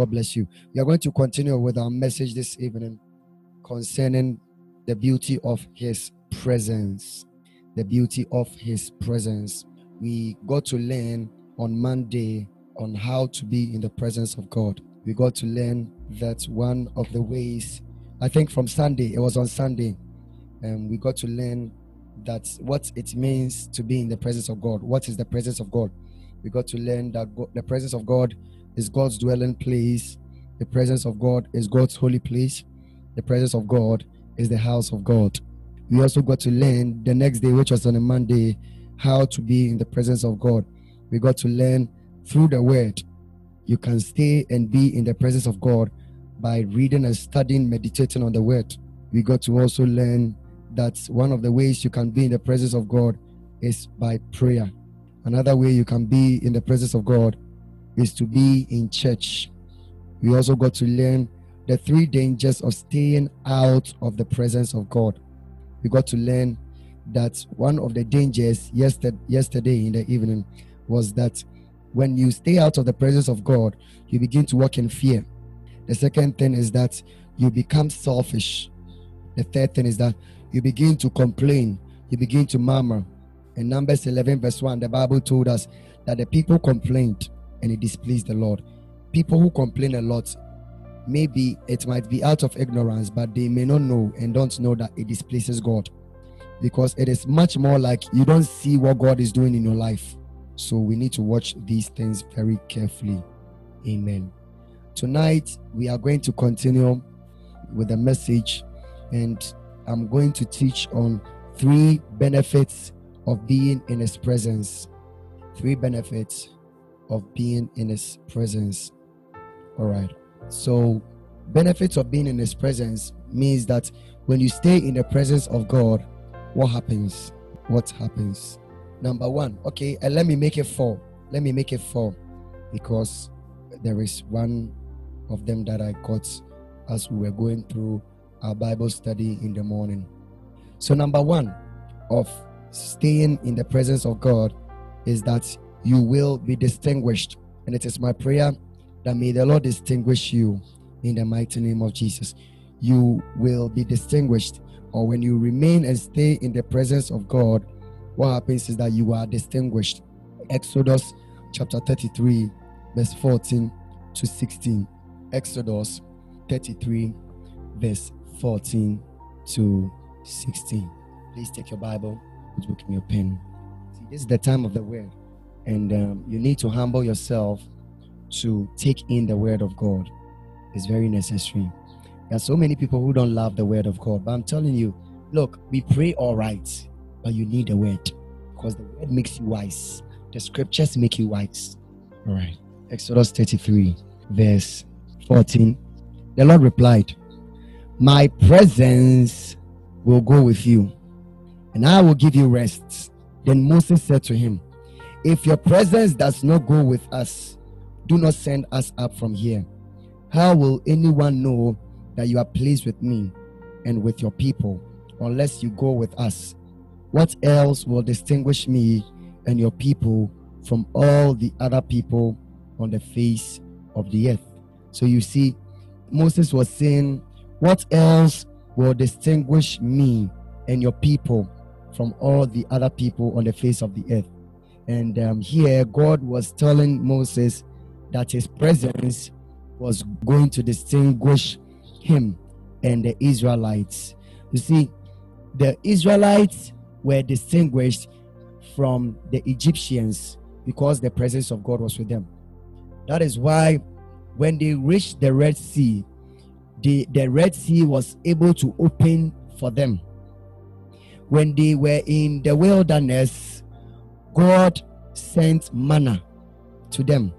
God bless you. We are going to continue with our message this evening concerning the beauty of His presence. The beauty of His presence. We got to learn on Monday on how to be in the presence of God. We got to learn that one of the ways, I think from Sunday, it was on Sunday, and we got to learn that what it means to be in the presence of God. What is the presence of God? We got to learn that God, the presence of God is God's dwelling place. The presence of God is God's holy place. The presence of God is the house of God. We also got to learn the next day, which was on a Monday, how to be in the presence of God. We got to learn through the word. You can stay and be in the presence of God by reading and studying, meditating on the word. We got to also learn that one of the ways you can be in the presence of God is by prayer. Another way you can be in the presence of God is to be in church. We also got to learn the three dangers of staying out of the presence of God. We got to learn that one of the dangers yesterday, yesterday in the evening was that when you stay out of the presence of God, you begin to walk in fear. The second thing is that you become selfish. The third thing is that you begin to complain, you begin to murmur. In Numbers 11, verse 1, the Bible told us that the people complained and it displeased the Lord. People who complain a lot, maybe it might be out of ignorance, but they may not know and don't know that it displeases God. Because it is much more like you don't see what God is doing in your life. So we need to watch these things very carefully. Amen. Tonight, we are going to continue with the message, and I'm going to teach on three benefits of being in His presence. Three benefits of being in His presence. All right. So, benefits of being in His presence means that when you stay in the presence of God, what happens? What happens? Number one, okay, and let me make it four. Let me make it four because there is one of them that I got as we were going through our Bible study in the morning. So, number one of staying in the presence of God is that you will be distinguished. And it is my prayer that may the Lord distinguish you in the mighty name of Jesus. You will be distinguished, or when you remain and stay in the presence of God, what happens is that you are distinguished. Exodus chapter 33, verse 14 to 16. Exodus 33, verse 14 to 16. Please take your Bible, put book in your pen. See, this is the time of the word, and um, you need to humble yourself to take in the word of God. It's very necessary. There are so many people who don't love the word of God, but I'm telling you, look, we pray all right, but you need the word because the word makes you wise. The scriptures make you wise. All right. Exodus 33, verse 14. The Lord replied, My presence will go with you, and I will give you rest. Then Moses said to him, If your presence does not go with us, do not send us up from here. How will anyone know that you are pleased with me and with your people unless you go with us? What else will distinguish me and your people from all the other people on the face of the earth? So you see, Moses was saying, What else will distinguish me and your people from all the other people on the face of the earth? And um, here, God was telling Moses that his presence was going to distinguish him and the Israelites. You see, the Israelites were distinguished from the Egyptians because the presence of God was with them. That is why when they reached the Red Sea, the, the Red Sea was able to open for them. When they were in the wilderness, God sent manna to them.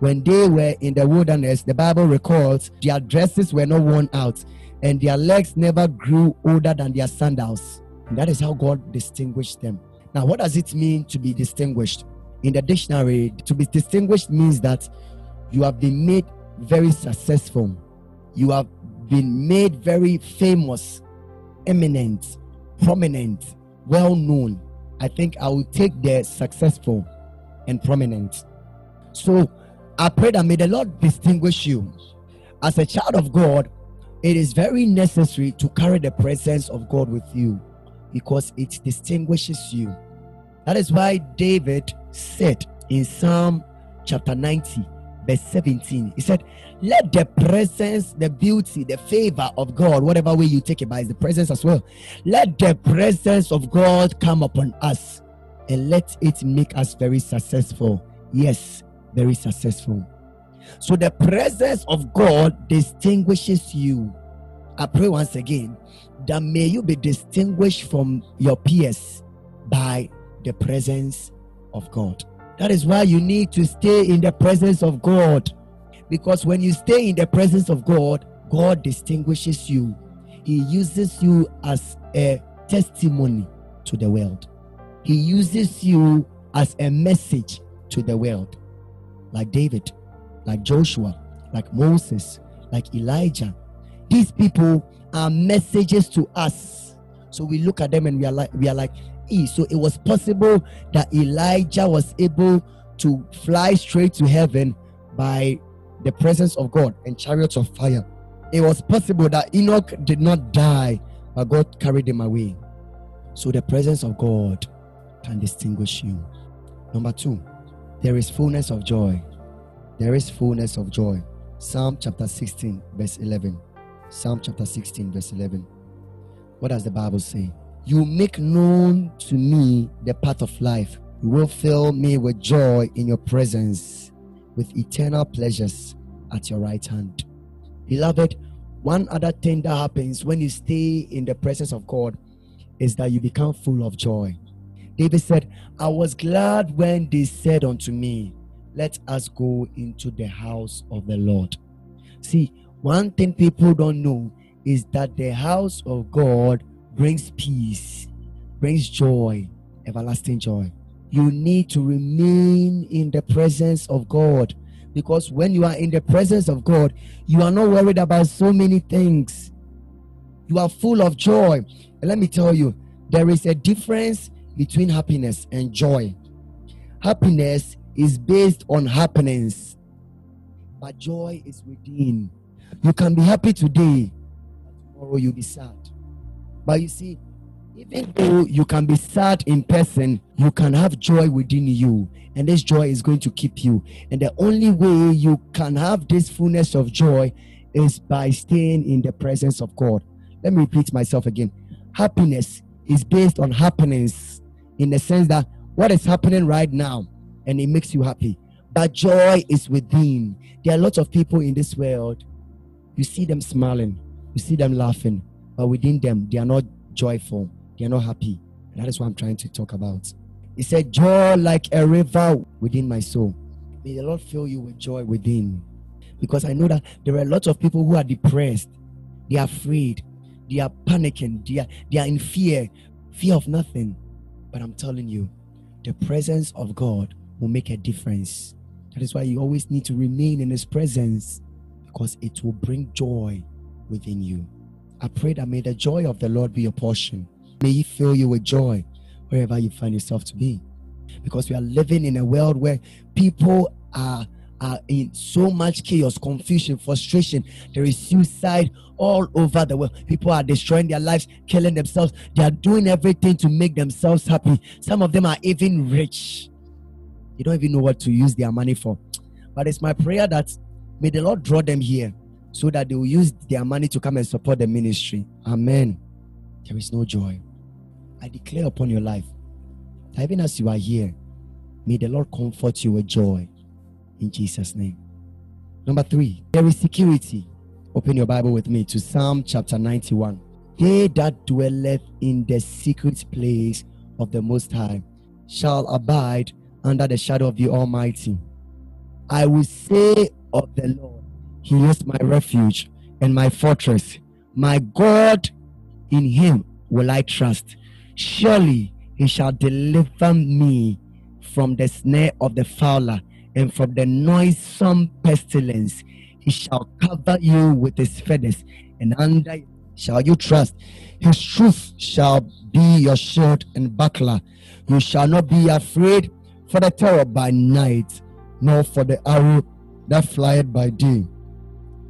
When they were in the wilderness, the Bible records their dresses were not worn out and their legs never grew older than their sandals. And that is how God distinguished them. Now, what does it mean to be distinguished? In the dictionary, to be distinguished means that you have been made very successful, you have been made very famous, eminent, prominent, well known. I think I will take the successful and prominent. So, I pray that may the Lord distinguish you. As a child of God, it is very necessary to carry the presence of God with you because it distinguishes you. That is why David said in Psalm chapter 90, verse 17, he said, Let the presence, the beauty, the favor of God, whatever way you take it by, is the presence as well. Let the presence of God come upon us and let it make us very successful. Yes, very successful. So the presence of God distinguishes you. I pray once again that may you be distinguished from your peers by the presence of God. That is why you need to stay in the presence of God. Because when you stay in the presence of God, God distinguishes you. He uses you as a testimony to the world. He uses you as a message to the world like David, like Joshua, like Moses, like Elijah. These people are messages to us. So we look at them and we are like, we are like, So it was possible that Elijah was able to fly straight to heaven by the presence of God and chariots of fire. It was possible that Enoch did not die, but God carried him away. So the presence of God can distinguish you. Number two, there is fullness of joy. There is fullness of joy. Psalm chapter 16, verse 11. Psalm chapter 16, verse 11. What does the Bible say? You make known to me the path of life. You will fill me with joy in your presence, with eternal pleasures at your right hand. Beloved, one other thing that happens when you stay in the presence of God is that you become full of joy. David said, I was glad when they said unto me, Let us go into the house of the Lord. See, one thing people don't know is that the house of God brings peace, brings joy, everlasting joy. You need to remain in the presence of God because when you are in the presence of God, you are not worried about so many things. You are full of joy. And let me tell you, there is a difference between happiness and joy. Happiness is based on happenings, but joy is within. You can be happy today, but tomorrow you'll be sad. But you see, even though you can be sad in person, you can have joy within you, and this joy is going to keep you. And the only way you can have this fullness of joy is by staying in the presence of God. Let me repeat myself again. Happiness is based on happenings in the sense that what is happening right now and it makes you happy. But joy is within. There are lots of people in this world. You see them smiling, you see them laughing, but within them, they are not joyful, they are not happy. And that is what I'm trying to talk about. He said, Joy like a river within my soul. May the Lord fill you with joy within. Because I know that there are lots of people who are depressed, they are afraid, they are panicking, they are, they are in fear, fear of nothing. But I'm telling you, the presence of God will make a difference. That is why you always need to remain in His presence because it will bring joy within you. I pray that may the joy of the Lord be your portion. May He fill you with joy wherever you find yourself to be. Because we are living in a world where people are are in so much chaos, confusion, frustration. There is suicide all over the world. People are destroying their lives, killing themselves. They are doing everything to make themselves happy. Some of them are even rich. You don't even know what to use their money for. But it's my prayer that may the Lord draw them here so that they will use their money to come and support the ministry. Amen. There is no joy. I declare upon your life that even as you are here, may the Lord comfort you with joy in Jesus' name. Number three, there is security. Open your Bible with me to Psalm chapter 91. They that dwelleth in the secret place of the Most High shall abide under the shadow of the Almighty. I will say of the Lord, He is my refuge and my fortress. My God, in Him will I trust. Surely He shall deliver me from the snare of the fowler and from the noisome pestilence. He shall cover you with his feathers, and under shall you trust. His truth shall be your shield and buckler. You shall not be afraid for the terror by night, nor for the arrow that flieth by day,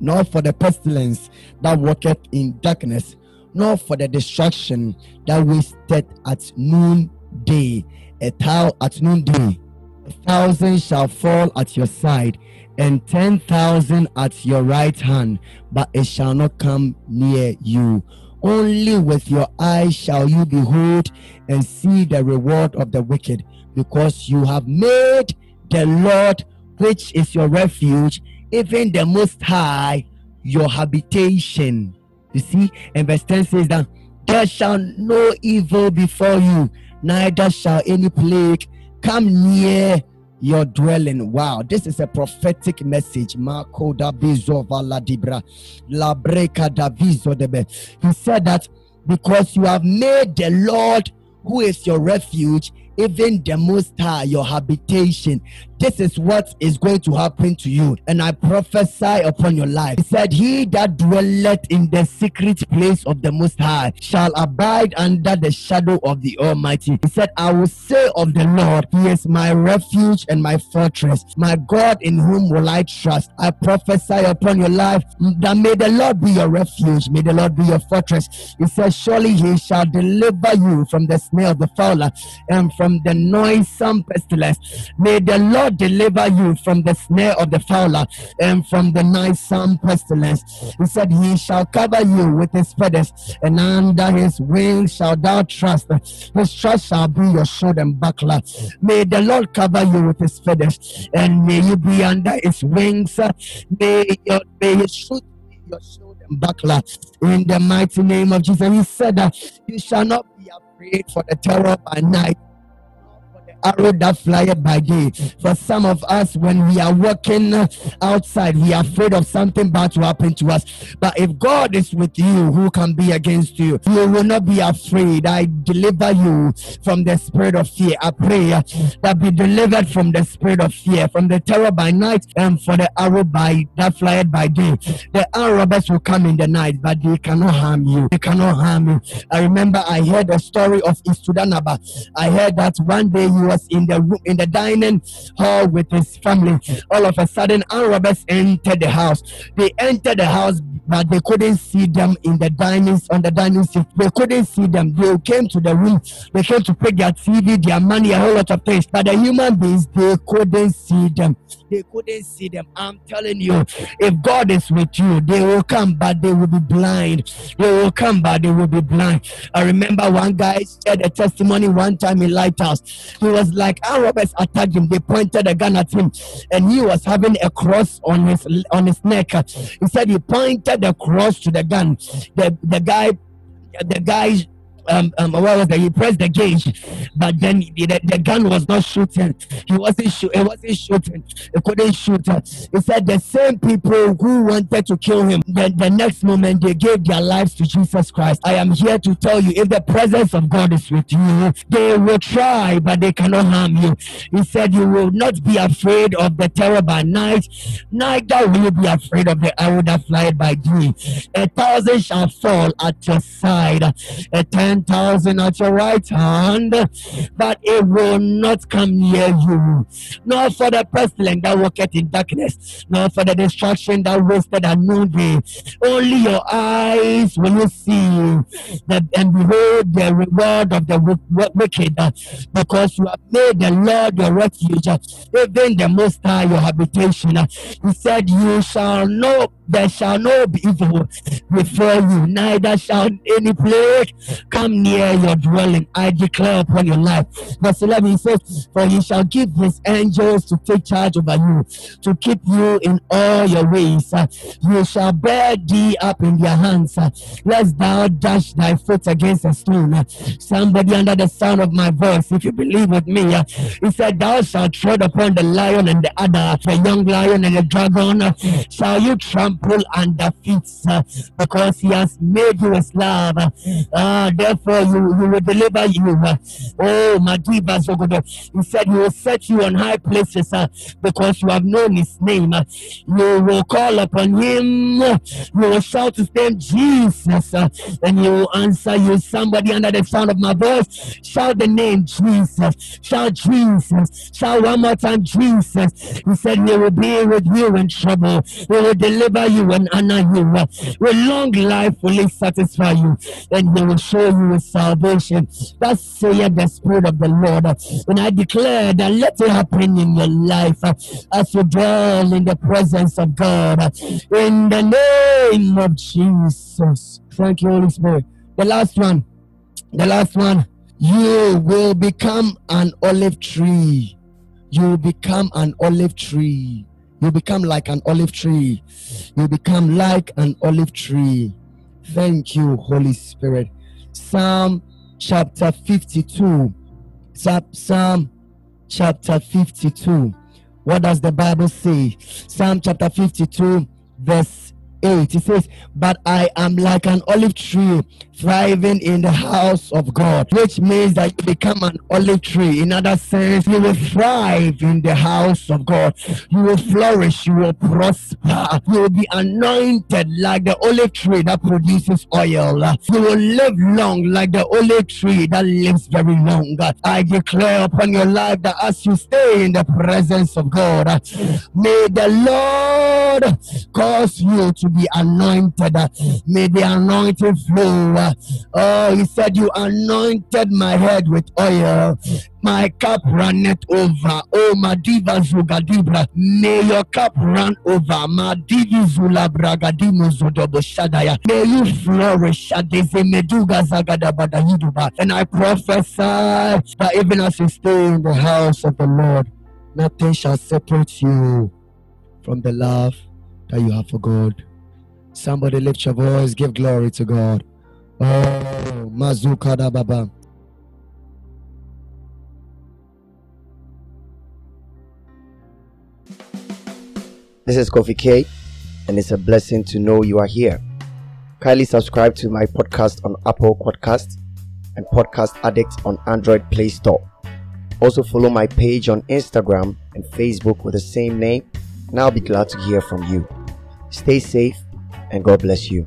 nor for the pestilence that walketh in darkness, nor for the destruction that wasteth at noonday. A thou at noonday, a thousand shall fall at your side, and ten thousand at your right hand, but it shall not come near you. Only with your eyes shall you behold and see the reward of the wicked, because you have made the Lord, which is your refuge, even the Most High, your habitation. You see, and verse 10 says that there shall no evil before you, neither shall any plague come near your dwelling. Wow, this is a prophetic message. Marco da Bizova la Breca da Viso debe. He said that because you have made the Lord, who is your refuge, even the most high, your habitation, this is what is going to happen to you. And I prophesy upon your life. He said, He that dwelleth in the secret place of the Most High shall abide under the shadow of the Almighty. He said, I will say of the Lord, He is my refuge and my fortress, my God in whom will I trust. I prophesy upon your life that may the Lord be your refuge, may the Lord be your fortress. He says, Surely He shall deliver you from the snare of the fowler and from the noisome pestilence. May the Lord deliver you from the snare of the fowler and from the noisome pestilence. He said, He shall cover you with his feathers, and under his wings shall thou trust. His trust shall be your shield and buckler. May the Lord cover you with his feathers, and may you be under his wings. May, your, may his truth be your shield and buckler. In the mighty name of Jesus, he said that you shall not be afraid for the terror by night arrow that flyeth by day. For some of us, when we are walking outside, we are afraid of something bad to happen to us. But if God is with you, who can be against you? You will not be afraid. I deliver you from the spirit of fear. I pray that be delivered from the spirit of fear, from the terror by night, and for the arrow by that flyeth by day. The arrow will come in the night, but they cannot harm you. They cannot harm you. I remember I heard a story of Istudanaba. I heard that one day you was in the room in the dining hall with his family. All of a sudden, armed robbers entered the house. They entered the house, but they couldn't see them in the dining on the dining seat. They couldn't see them. They came to the room. They came to pick their TV, their money, a whole lot of things. But the human beings, they couldn't see them. They couldn't see them. I'm telling you, if God is with you, they will come, but they will be blind. They will come, but they will be blind. I remember one guy shared a testimony one time in Lighthouse. He was like, our robbers attacked him. They pointed a gun at him, and he was having a cross on his on his neck. He said he pointed the cross to the gun. The the guy the guy um, um what was that? He pressed the gauge, but then the, the gun was not shooting. He wasn't shooting. It wasn't shooting. He couldn't shoot. He said the same people who wanted to kill him. Then the next moment they gave their lives to Jesus Christ. I am here to tell you, if the presence of God is with you, they will try, but they cannot harm you. He said you will not be afraid of the terror by night, neither will you be afraid of the arrow that flieth by day. A thousand shall fall at your side, a ten thousand at your right hand, but it will not come near you. Nor for the pestilence that walketh in darkness, nor for the destruction that wasted at noonday. Only your eyes will you see that and behold the reward of the wicked, because you have made the Lord your refuge, even the Most High your habitation. He said, You shall know there shall no evil before you, neither shall any plague come near your dwelling. I declare upon your life. Verse 11 he says, For he shall give his angels to take charge over you, to keep you in all your ways. You shall bear thee up in their hands, lest thou dash thy foot against a stone. Somebody under the sound of my voice, if you believe with me, he said, Thou shalt tread upon the lion and the adder, the young lion and the dragon, shall you trample under feet because he has made you a slave. Uh, Therefore, you, you will deliver you. Uh, oh, Madiba Zogodo. He said, He will set you on high places uh, because you have known His name. Uh, you will call upon Him. You will shout His name, Jesus, uh, and He will answer you. Somebody under the sound of my voice, shout the name Jesus. Shout Jesus. Shout one more time, Jesus. He said, He will be with you in trouble. He will deliver you and honor you. Uh, with long life will He satisfy you, and He will show you His salvation. That's saith the Spirit of the Lord. And I declare that let it happen in your life as you dwell in the presence of God. In the name of Jesus. Thank you, Holy Spirit. The last one. The last one. You will become an olive tree. You become an olive tree. You become like an olive tree. You become like an olive tree. Thank you, Holy Spirit. Psalm chapter 52. Psalm chapter 52. What does the Bible say? Psalm chapter 52, verse 8. It says, But I am like an olive tree thriving in the house of God, which means that you become an olive tree. In other sense, you will thrive in the house of God. You will flourish, you will prosper, you will be anointed like the olive tree that produces oil. You will live long like the olive tree that lives very long. I declare upon your life that as you stay in the presence of God, may the Lord cause you to be anointed. May the anointing flow Oh, he said, You anointed my head with oil. My cup runneth over. Oh, Madiva Zugadibra. May your cup run over. Madivi Zula Bragadimo zodoboshadaya. May you flourish. And I prophesy that even as you stay in the house of the Lord, nothing shall separate you from the love that you have for God. Somebody lift your voice, give glory to God. Oh, Mazukada Baba. This is Kofi K, and it's a blessing to know you are here. Kindly subscribe to my podcast on Apple Podcast and Podcast Addict on Android Play Store. Also follow my page on Instagram and Facebook with the same name, and I'll be glad to hear from you. Stay safe, and God bless you.